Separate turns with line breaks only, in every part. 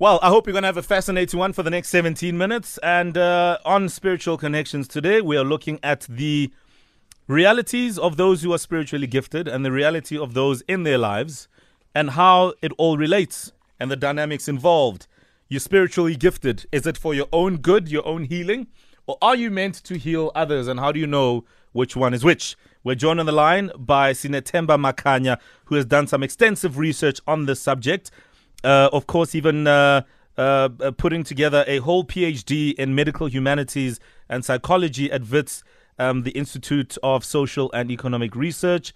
Well, I hope you're going to have a fascinating one for the next 17 minutes. And uh, on Spiritual Connections today, we are looking at the realities of those who are spiritually gifted and the reality of those in their lives and how it all relates and the dynamics involved. You're spiritually gifted. Is it for your own good, your own healing? Or are you meant to heal others? And how do you know which one is which? We're joined on the line by Sinethemba Makanya, who has done some extensive research on this subject of course, even uh, uh, uh, putting together a whole PhD in medical humanities and psychology at WITS, um, the Institute of Social and Economic Research.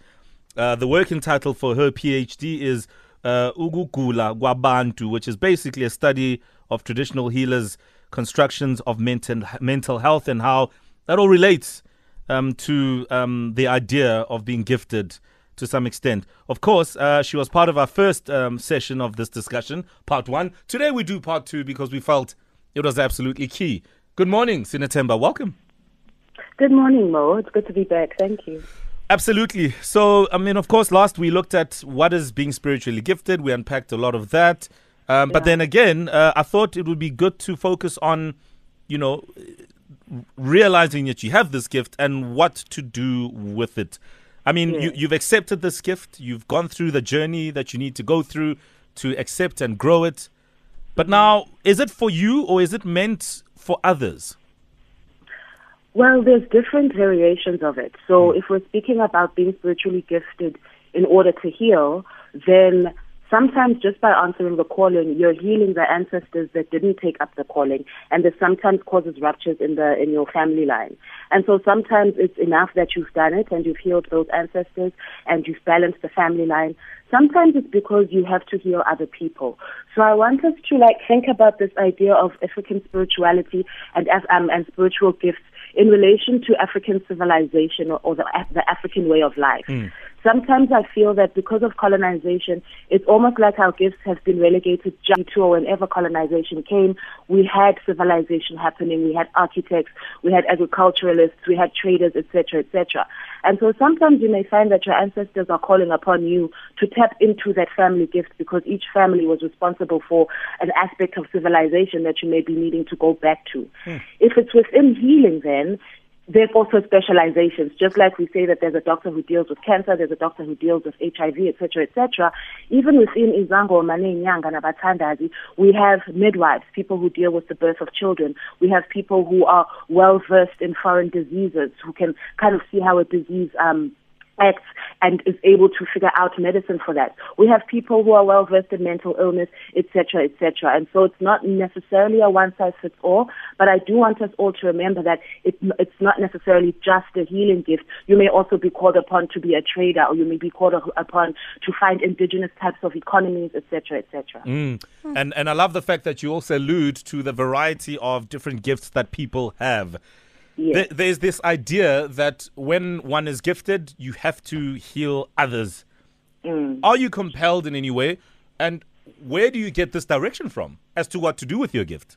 Uh, the working title for her PhD is uh, Ukugula Kwabantu, which is basically a study of traditional healers' constructions of mental, mental health and how that all relates um, to um, the idea of being gifted to some extent. Of course, uh, she was part of our first um, session of this discussion, part one. Today we do part two because we felt it was absolutely key. Good morning, Sinethemba. Welcome.
Good morning, Mo. It's good to be back. Thank you.
Absolutely. So, I mean, of course, last we looked at what is being spiritually gifted. We unpacked a lot of that. Um, yeah. But then again, uh, I thought it would be good to focus on, you know, realizing that you have this gift and what to do with it. I mean, you, you've accepted this gift. You've gone through the journey that you need to go through to accept and grow it. But mm-hmm. now, is it for you or is it meant for others?
Well, there's different variations of it. So, mm. if we're speaking about being spiritually gifted in order to heal, then sometimes just by answering the calling, you're healing the ancestors that didn't take up the calling, and this sometimes causes ruptures in the in your family line. And so sometimes it's enough that you've done it and you've healed those ancestors and you've balanced the family line. Sometimes it's because you have to heal other people. So I want us to like think about this idea of African spirituality and um, and spiritual gifts in relation to African civilization or, or the, the African way of life. Mm. Sometimes I feel that because of colonization, it's almost like our gifts have been relegated to whenever colonization came, we had civilization happening, we had architects, we had agriculturalists, we had traders, etc., etc. And so sometimes you may find that your ancestors are calling upon you to tap into that family gift because each family was responsible for an aspect of civilization that you may be needing to go back to. Hmm. If it's within healing, then there's also specializations. Just like we say that there's a doctor who deals with cancer, there's a doctor who deals with HIV, etc., etc. Even within Izango, Mane, Nyanga, Nabatandazi, we have midwives, people who deal with the birth of children. We have people who are well versed in foreign diseases, who can kind of see how a disease um, acts and is able to figure out medicine for that. We have people who are well versed in mental illness, etc., etc. And so it's not necessarily a one size fits all, but I do want us all to remember that it, it's not necessarily just a healing gift. You may also be called upon to be a trader, or you may be called upon to find indigenous types of economies, etc., etc.
Mm. And and I love the fact that you also allude to the variety of different gifts that people have. Yes. there's this idea that when one is gifted, you have to heal others. Mm. Are you compelled in any way? And where do you get this direction from as to what to do with your gift?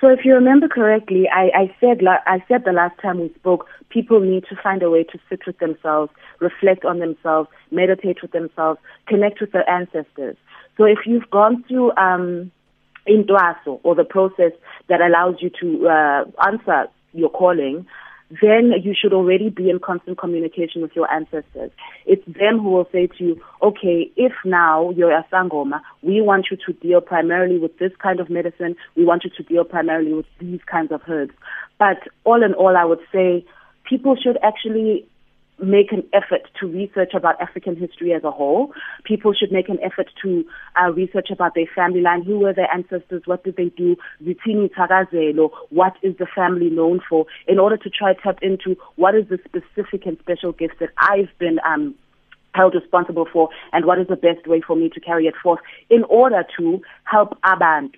So, if you remember correctly, I, I said I said the last time we spoke, people need to find a way to sit with themselves, reflect on themselves, meditate with themselves, connect with their ancestors. So, if you've gone through um, Intwaso or the process that allows you to uh, answer your calling, then you should already be in constant communication with your ancestors. It's them who will say to you, okay, if now you're a Sangoma, we want you to deal primarily with this kind of medicine, we want you to deal primarily with these kinds of herbs. But all in all, I would say people should actually make an effort to research about African history as a whole. People should make an effort to uh, research about their family line. Who were their ancestors? What did they do? Zitini Tagazelo. What is the family known for? In order to try to tap into what is the specific and special gift that I've been um, held responsible for and what is the best way for me to carry it forth in order to help abantu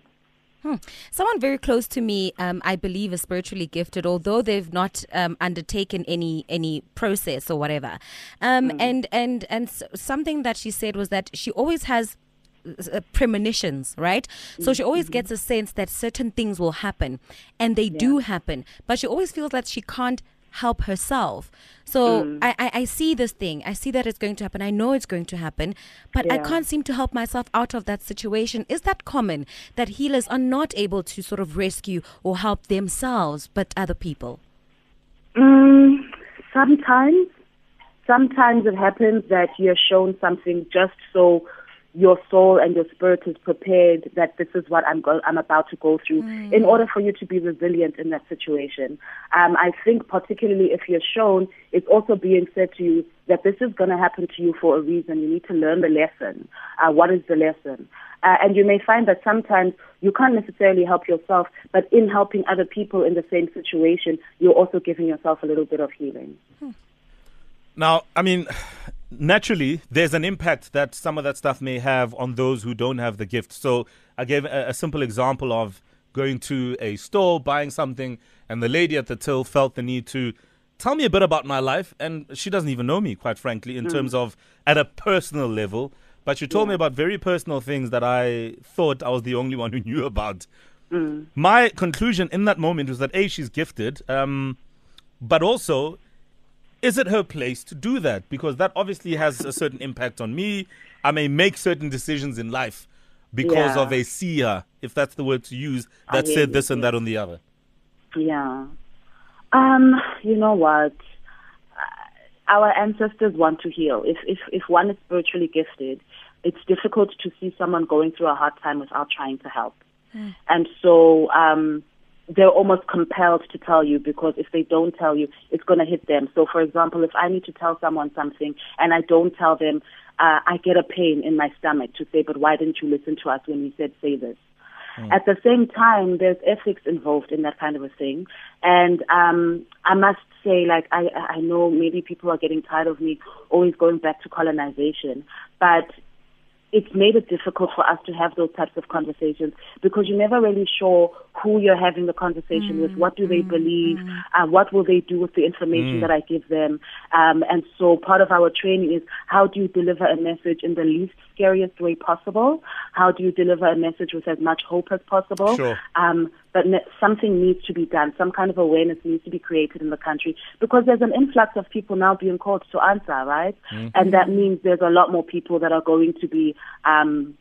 Hmm. Someone very close to me, um, I believe, is spiritually gifted, although they've not um, undertaken any any process or whatever. Um, mm. And and and something that she said was that she always has uh, premonitions, right? So she always mm-hmm. gets a sense that certain things will happen, and they yeah. do happen, but she always feels that she can't help herself. So I, I, I see this thing. I see that it's going to happen. I know it's going to happen, but I can't seem to help myself out of that situation. Is that common that healers are not able to sort of rescue or help themselves, but other people?
Mm, sometimes, sometimes it happens that you're shown something just so your soul and your spirit is prepared that this is what I'm go- I'm about to go through in order for you to be resilient in that situation. Um, I think particularly if you're shown, it's also being said to you that this is going to happen to you for a reason. You need to learn the lesson. Uh, what is the lesson? Uh, and you may find that sometimes you can't necessarily help yourself, but in helping other people in the same situation, you're also giving yourself a little bit of healing.
Now, I mean, naturally, there's an impact that some of that stuff may have on those who don't have the gift. So, I gave a, a simple example of going to a store, buying something, and the lady at the till felt the need to tell me a bit about my life. And she doesn't even know me, quite frankly, in hmm. terms of at a personal level. But she told me hmm. about very personal things that I thought I was the only one who knew about. Hmm. My conclusion in that moment was that A, she's gifted, um, but also is it her place to do that? Because that obviously has a certain impact on me. I may make certain decisions in life because
Yeah.
of a seer, if that's the word to use, that
hear
said this and that on the other.
Yeah. Um, you know what? Uh, Our ancestors want to heal. If if if one is spiritually gifted, it's difficult to see someone going through a hard time without trying to help. And so um they're almost compelled to tell you because if they don't tell you, it's going to hit them. So, for example, if I need to tell someone something and I don't tell them, uh, I get a pain in my stomach to say, but why didn't you listen to us when we said say this? At the same time, there's ethics involved in that kind of a thing. And um, I must say, like, I, I know maybe people are getting tired of me always going back to colonization, but it's made it difficult for us to have those types of conversations because you're never really sure who you're having the conversation with, what do they believe, uh, what will they do with the information that I give them. Um, and so part of our training is how do you deliver a message in the least scariest way possible? How do you deliver a message with as much hope as possible?
Sure.
Um, but ne- something needs to be done. Some kind of awareness needs to be created in the country because there's an influx of people now being called to answer, right? And that means there's a lot more people that are going to be um,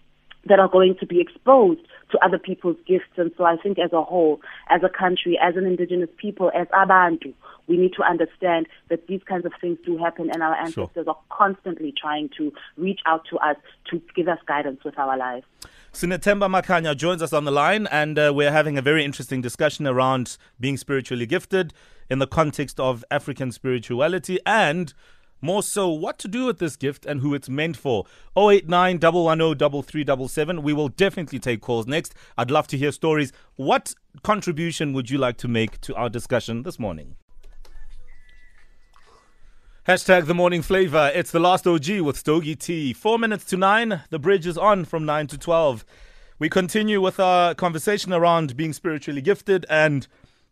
that are going to be exposed to other people's gifts. And so I think as a whole, as a country, as an indigenous people, as Abantu, we need to understand that these kinds of things do happen and our
Sure.
ancestors are constantly trying to reach out to us to give us guidance with our lives.
Sinethemba Makanya joins us on the line, and uh, we're having a very interesting discussion around being spiritually gifted in the context of African spirituality and more so what to do with this gift and who it's meant for. 089 110 3377. We will definitely take calls next. I'd love to hear stories. What contribution would you like to make to our discussion this morning? Hashtag the Morning Flava. It's the last OG with Stogie T. Four minutes to nine. The bridge is on from nine to 12. We continue with our conversation around being spiritually gifted and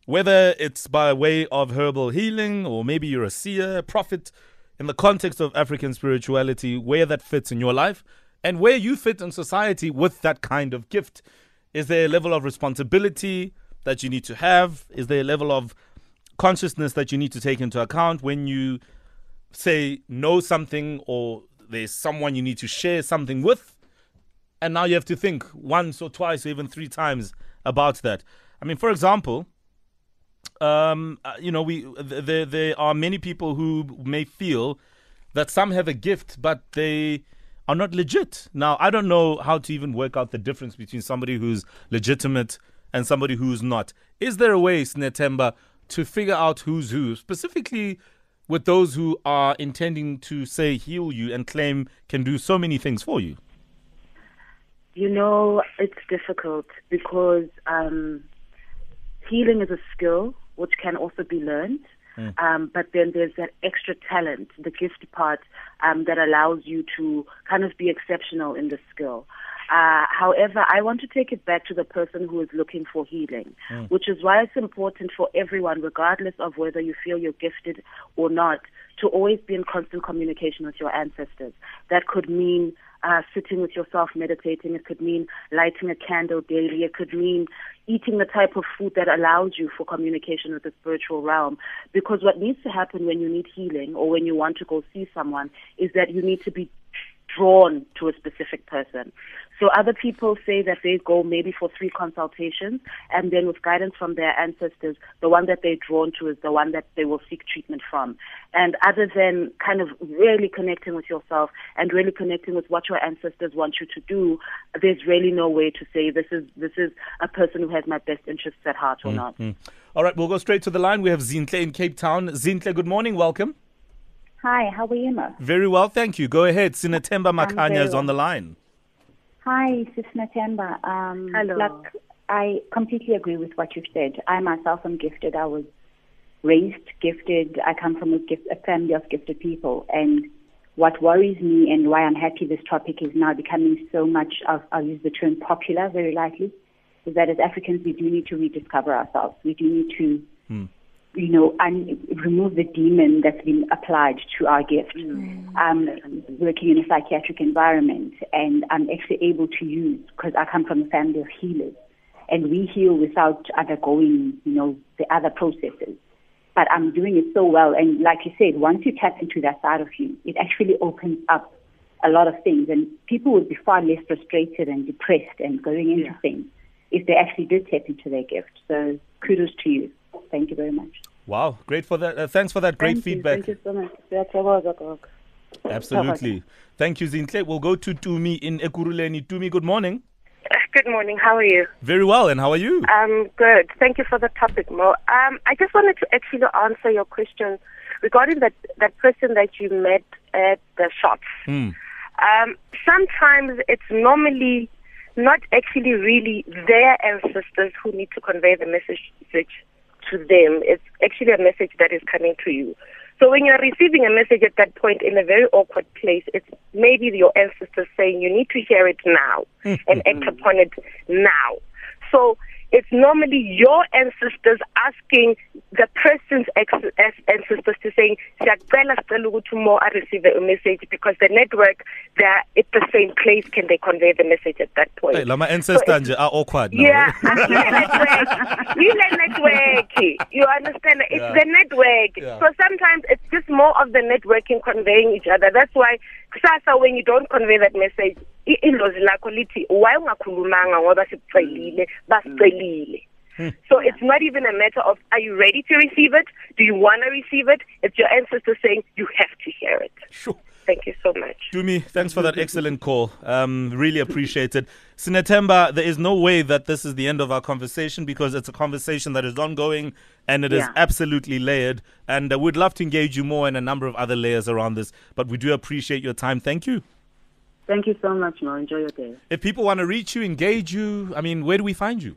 whether it's by way of herbal healing or maybe you're a seer, prophet, in the context of African spirituality, where that fits in your life and where you fit in society with that kind of gift. Is there a level of responsibility that you need to have? Is there a level of consciousness that you need to take into account when you say know something or there's someone you need to share something with and now you have to think once or twice or even three times about that i mean for example um uh, you know we there there are many people who may feel that some have a gift but they are not legit. Now i don't know how to even work out the difference between somebody who's legitimate and somebody who's not. Is there a way snetemba to figure out who's who? Specifically with those who are intending to say heal you and claim can do so many things for you?
You know, it's difficult because um, healing is a skill which can also be learned. Um, but then there's that extra talent, the gift part, um, that allows you to kind of be exceptional in the skill. Uh, however, I want to take it back to the person who is looking for healing, which is why it's important for everyone, regardless of whether you feel you're gifted or not, to always be in constant communication with your ancestors. That could mean uh, sitting with yourself meditating. It could mean lighting a candle daily. It could mean eating the type of food that allows you for communication with the spiritual realm. Because what needs to happen when you need healing or when you want to go see someone is that you need to be drawn to a specific person. So other people say that they go maybe for three consultations and then with guidance from their ancestors, the one that they're drawn to is the one that they will seek treatment from. And other than kind of really connecting with yourself and really connecting with what your ancestors want you to do, there's really no way to say this is this is a person who has my best interests at heart or mm-hmm. not.
All right, we'll go straight to the line. We have Zintle in Cape Town. Zintle, good morning. Welcome.
Hi, how are you, Mo?
Very well, thank you. Go ahead. Sinethemba Makanya is on the line.
Hi, Sinethemba. Um,
Hello.
Look, I completely agree with what you've said. I myself am gifted. I was raised gifted. I come from a, gift, a family of gifted people. And what worries me and why I'm happy this topic is now becoming so much of, I'll use the term popular very lightly, is that as Africans, we do need to rediscover ourselves. We do need to hmm you know, and remove the demon that's been applied to our gift. Mm. Um, working in a psychiatric environment, and I'm actually able to use because I come from a family of healers, and we heal without undergoing, you know, the other processes. But I'm doing it so well, and like you said, once you tap into that side of you, it actually opens up a lot of things, and people would be far less frustrated and depressed and going into yeah. things if they actually did tap into their gift. So kudos to you. Thank you very much.
Wow, great for that. Uh, thanks for that great
Thank
feedback.
You. Thank you so much.
Absolutely. Thank you, Zintle. We'll go to Tumi in Ekurhuleni. Tumi, good morning.
Good morning. How are you?
Very well. And how are you?
Um, good. Thank you for the topic, Mo. Um, I just wanted to actually answer your question regarding that, that person that you met at the shops.
Mm.
Um, sometimes it's normally not actually really their ancestors who need to convey the message to them. It's actually a message that is coming to you. So when you're receiving a message at that point in a very awkward place, it's maybe your ancestors saying you need to hear it now and act upon it now. So it's normally your ancestors asking the person's ancestors to saying, siyacela sicela ukuthi more I receive a message because the network, they're at the same place, can they convey the message at that point?
Hey, lama ancestors so are awkward now.
Yeah, network. network. You understand? It's yeah. the network. Yeah. So sometimes it's just more of the networking conveying each other. That's why kusasa when you don't convey that message, ilozi lakho lithi why ungakhulumanga ngoba sikucelile basicelile hmm. so it's not even a matter of are you ready to receive it do you want to receive it it's your ancestors saying you have to hear it
sure
Thank you so much.
Tumi, thanks for that excellent call. Um, really appreciate it. Sinethemba, there is no way that this is the end of our conversation because it's a conversation that is ongoing and it yeah. is absolutely layered. And uh, we'd love to engage you more in a number of other layers around this. But we do appreciate your time. Thank you.
Thank you so much, Mo. Enjoy your day.
If people want to reach you, engage you, I mean, where do we find you?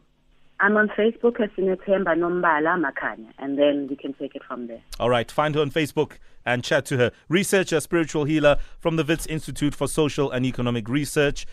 I'm on Facebook as Sinethemba Nombala Makanya, and then we can take it from there.
All right, find her on Facebook and chat to her. Researcher, spiritual healer from the Wits Institute for Social and Economic Research.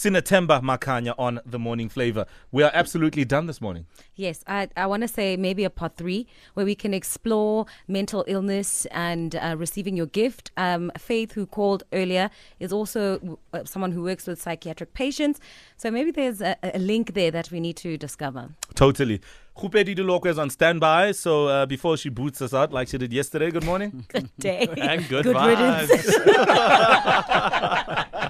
Sinethemba Makanya on the Morning Flava. We are absolutely done this morning.
Yes, I, I want to say maybe a part three where we can explore mental illness and uh, receiving your gift. Um, Faith, who called earlier, is also uh, someone who works with psychiatric patients. So maybe there's a, a link there that we need to discover.
Totally. Kgopedi Lilokoe is on standby, so uh, before she boots us out like she did yesterday, good morning.
Good day.
and good,
good
vibes.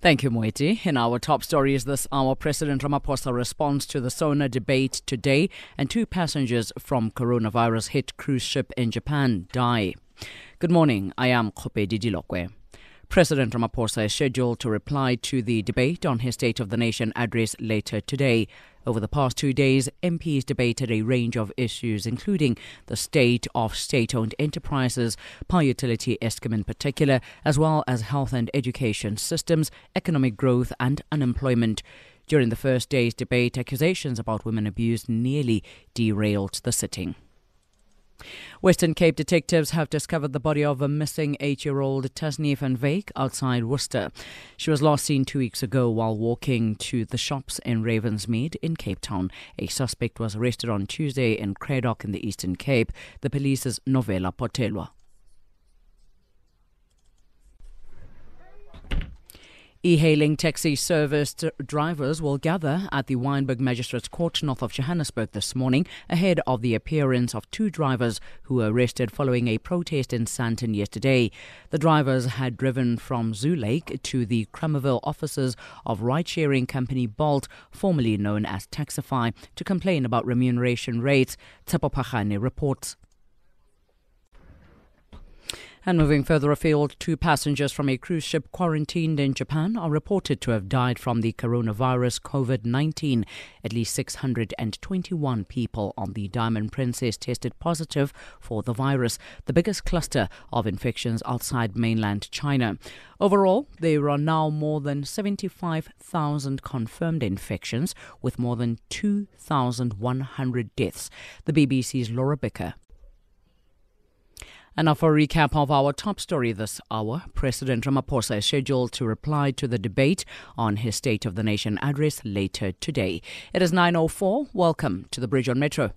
Thank you, Moiti. In our top stories this hour, President Ramaphosa responds to the SONA debate today, and two passengers from coronavirus hit cruise ship in Japan die. Good morning. I am Kgopedi Lilokoe. President Ramaphosa is scheduled to reply to the debate on his State of the Nation address later today. Over the past two days, MPs debated a range of issues, including the state of state owned enterprises, power utility Eskom in particular, as well as health and education systems, economic growth, and unemployment. During the first day's debate, accusations about women abuse nearly derailed the sitting. Western Cape detectives have discovered the body of a missing eight year old Tazne van Wyk outside Worcester. She was last seen two weeks ago while walking to the shops in Ravensmead in Cape Town. A suspect was arrested on Tuesday in Cradock in the Eastern Cape. The police's Novela Potelwa. E-hailing taxi service drivers will gather at the Wynberg Magistrates Court north of Johannesburg this morning ahead of the appearance of two drivers who were arrested following a protest in Sandton yesterday. The drivers had driven from Zoo Lake to the Kramerville offices of ride-sharing company Bolt, formerly known as Taxify, to complain about remuneration rates. Tsepo Pachane reports. And moving further afield, two passengers from a cruise ship quarantined in Japan are reported to have died from the coronavirus COVID 19. At least 621 people on the Diamond Princess tested positive for the virus, the biggest cluster of infections outside mainland China. Overall, there are now more than 75,000 confirmed infections, with more than 2,100 deaths. The BBC's Laura Bicker and now for a recap of our top story this hour, President Ramaphosa is scheduled to reply to the debate on his State of the Nation address later today. It is 9.04. Welcome to the Bridge on Metro.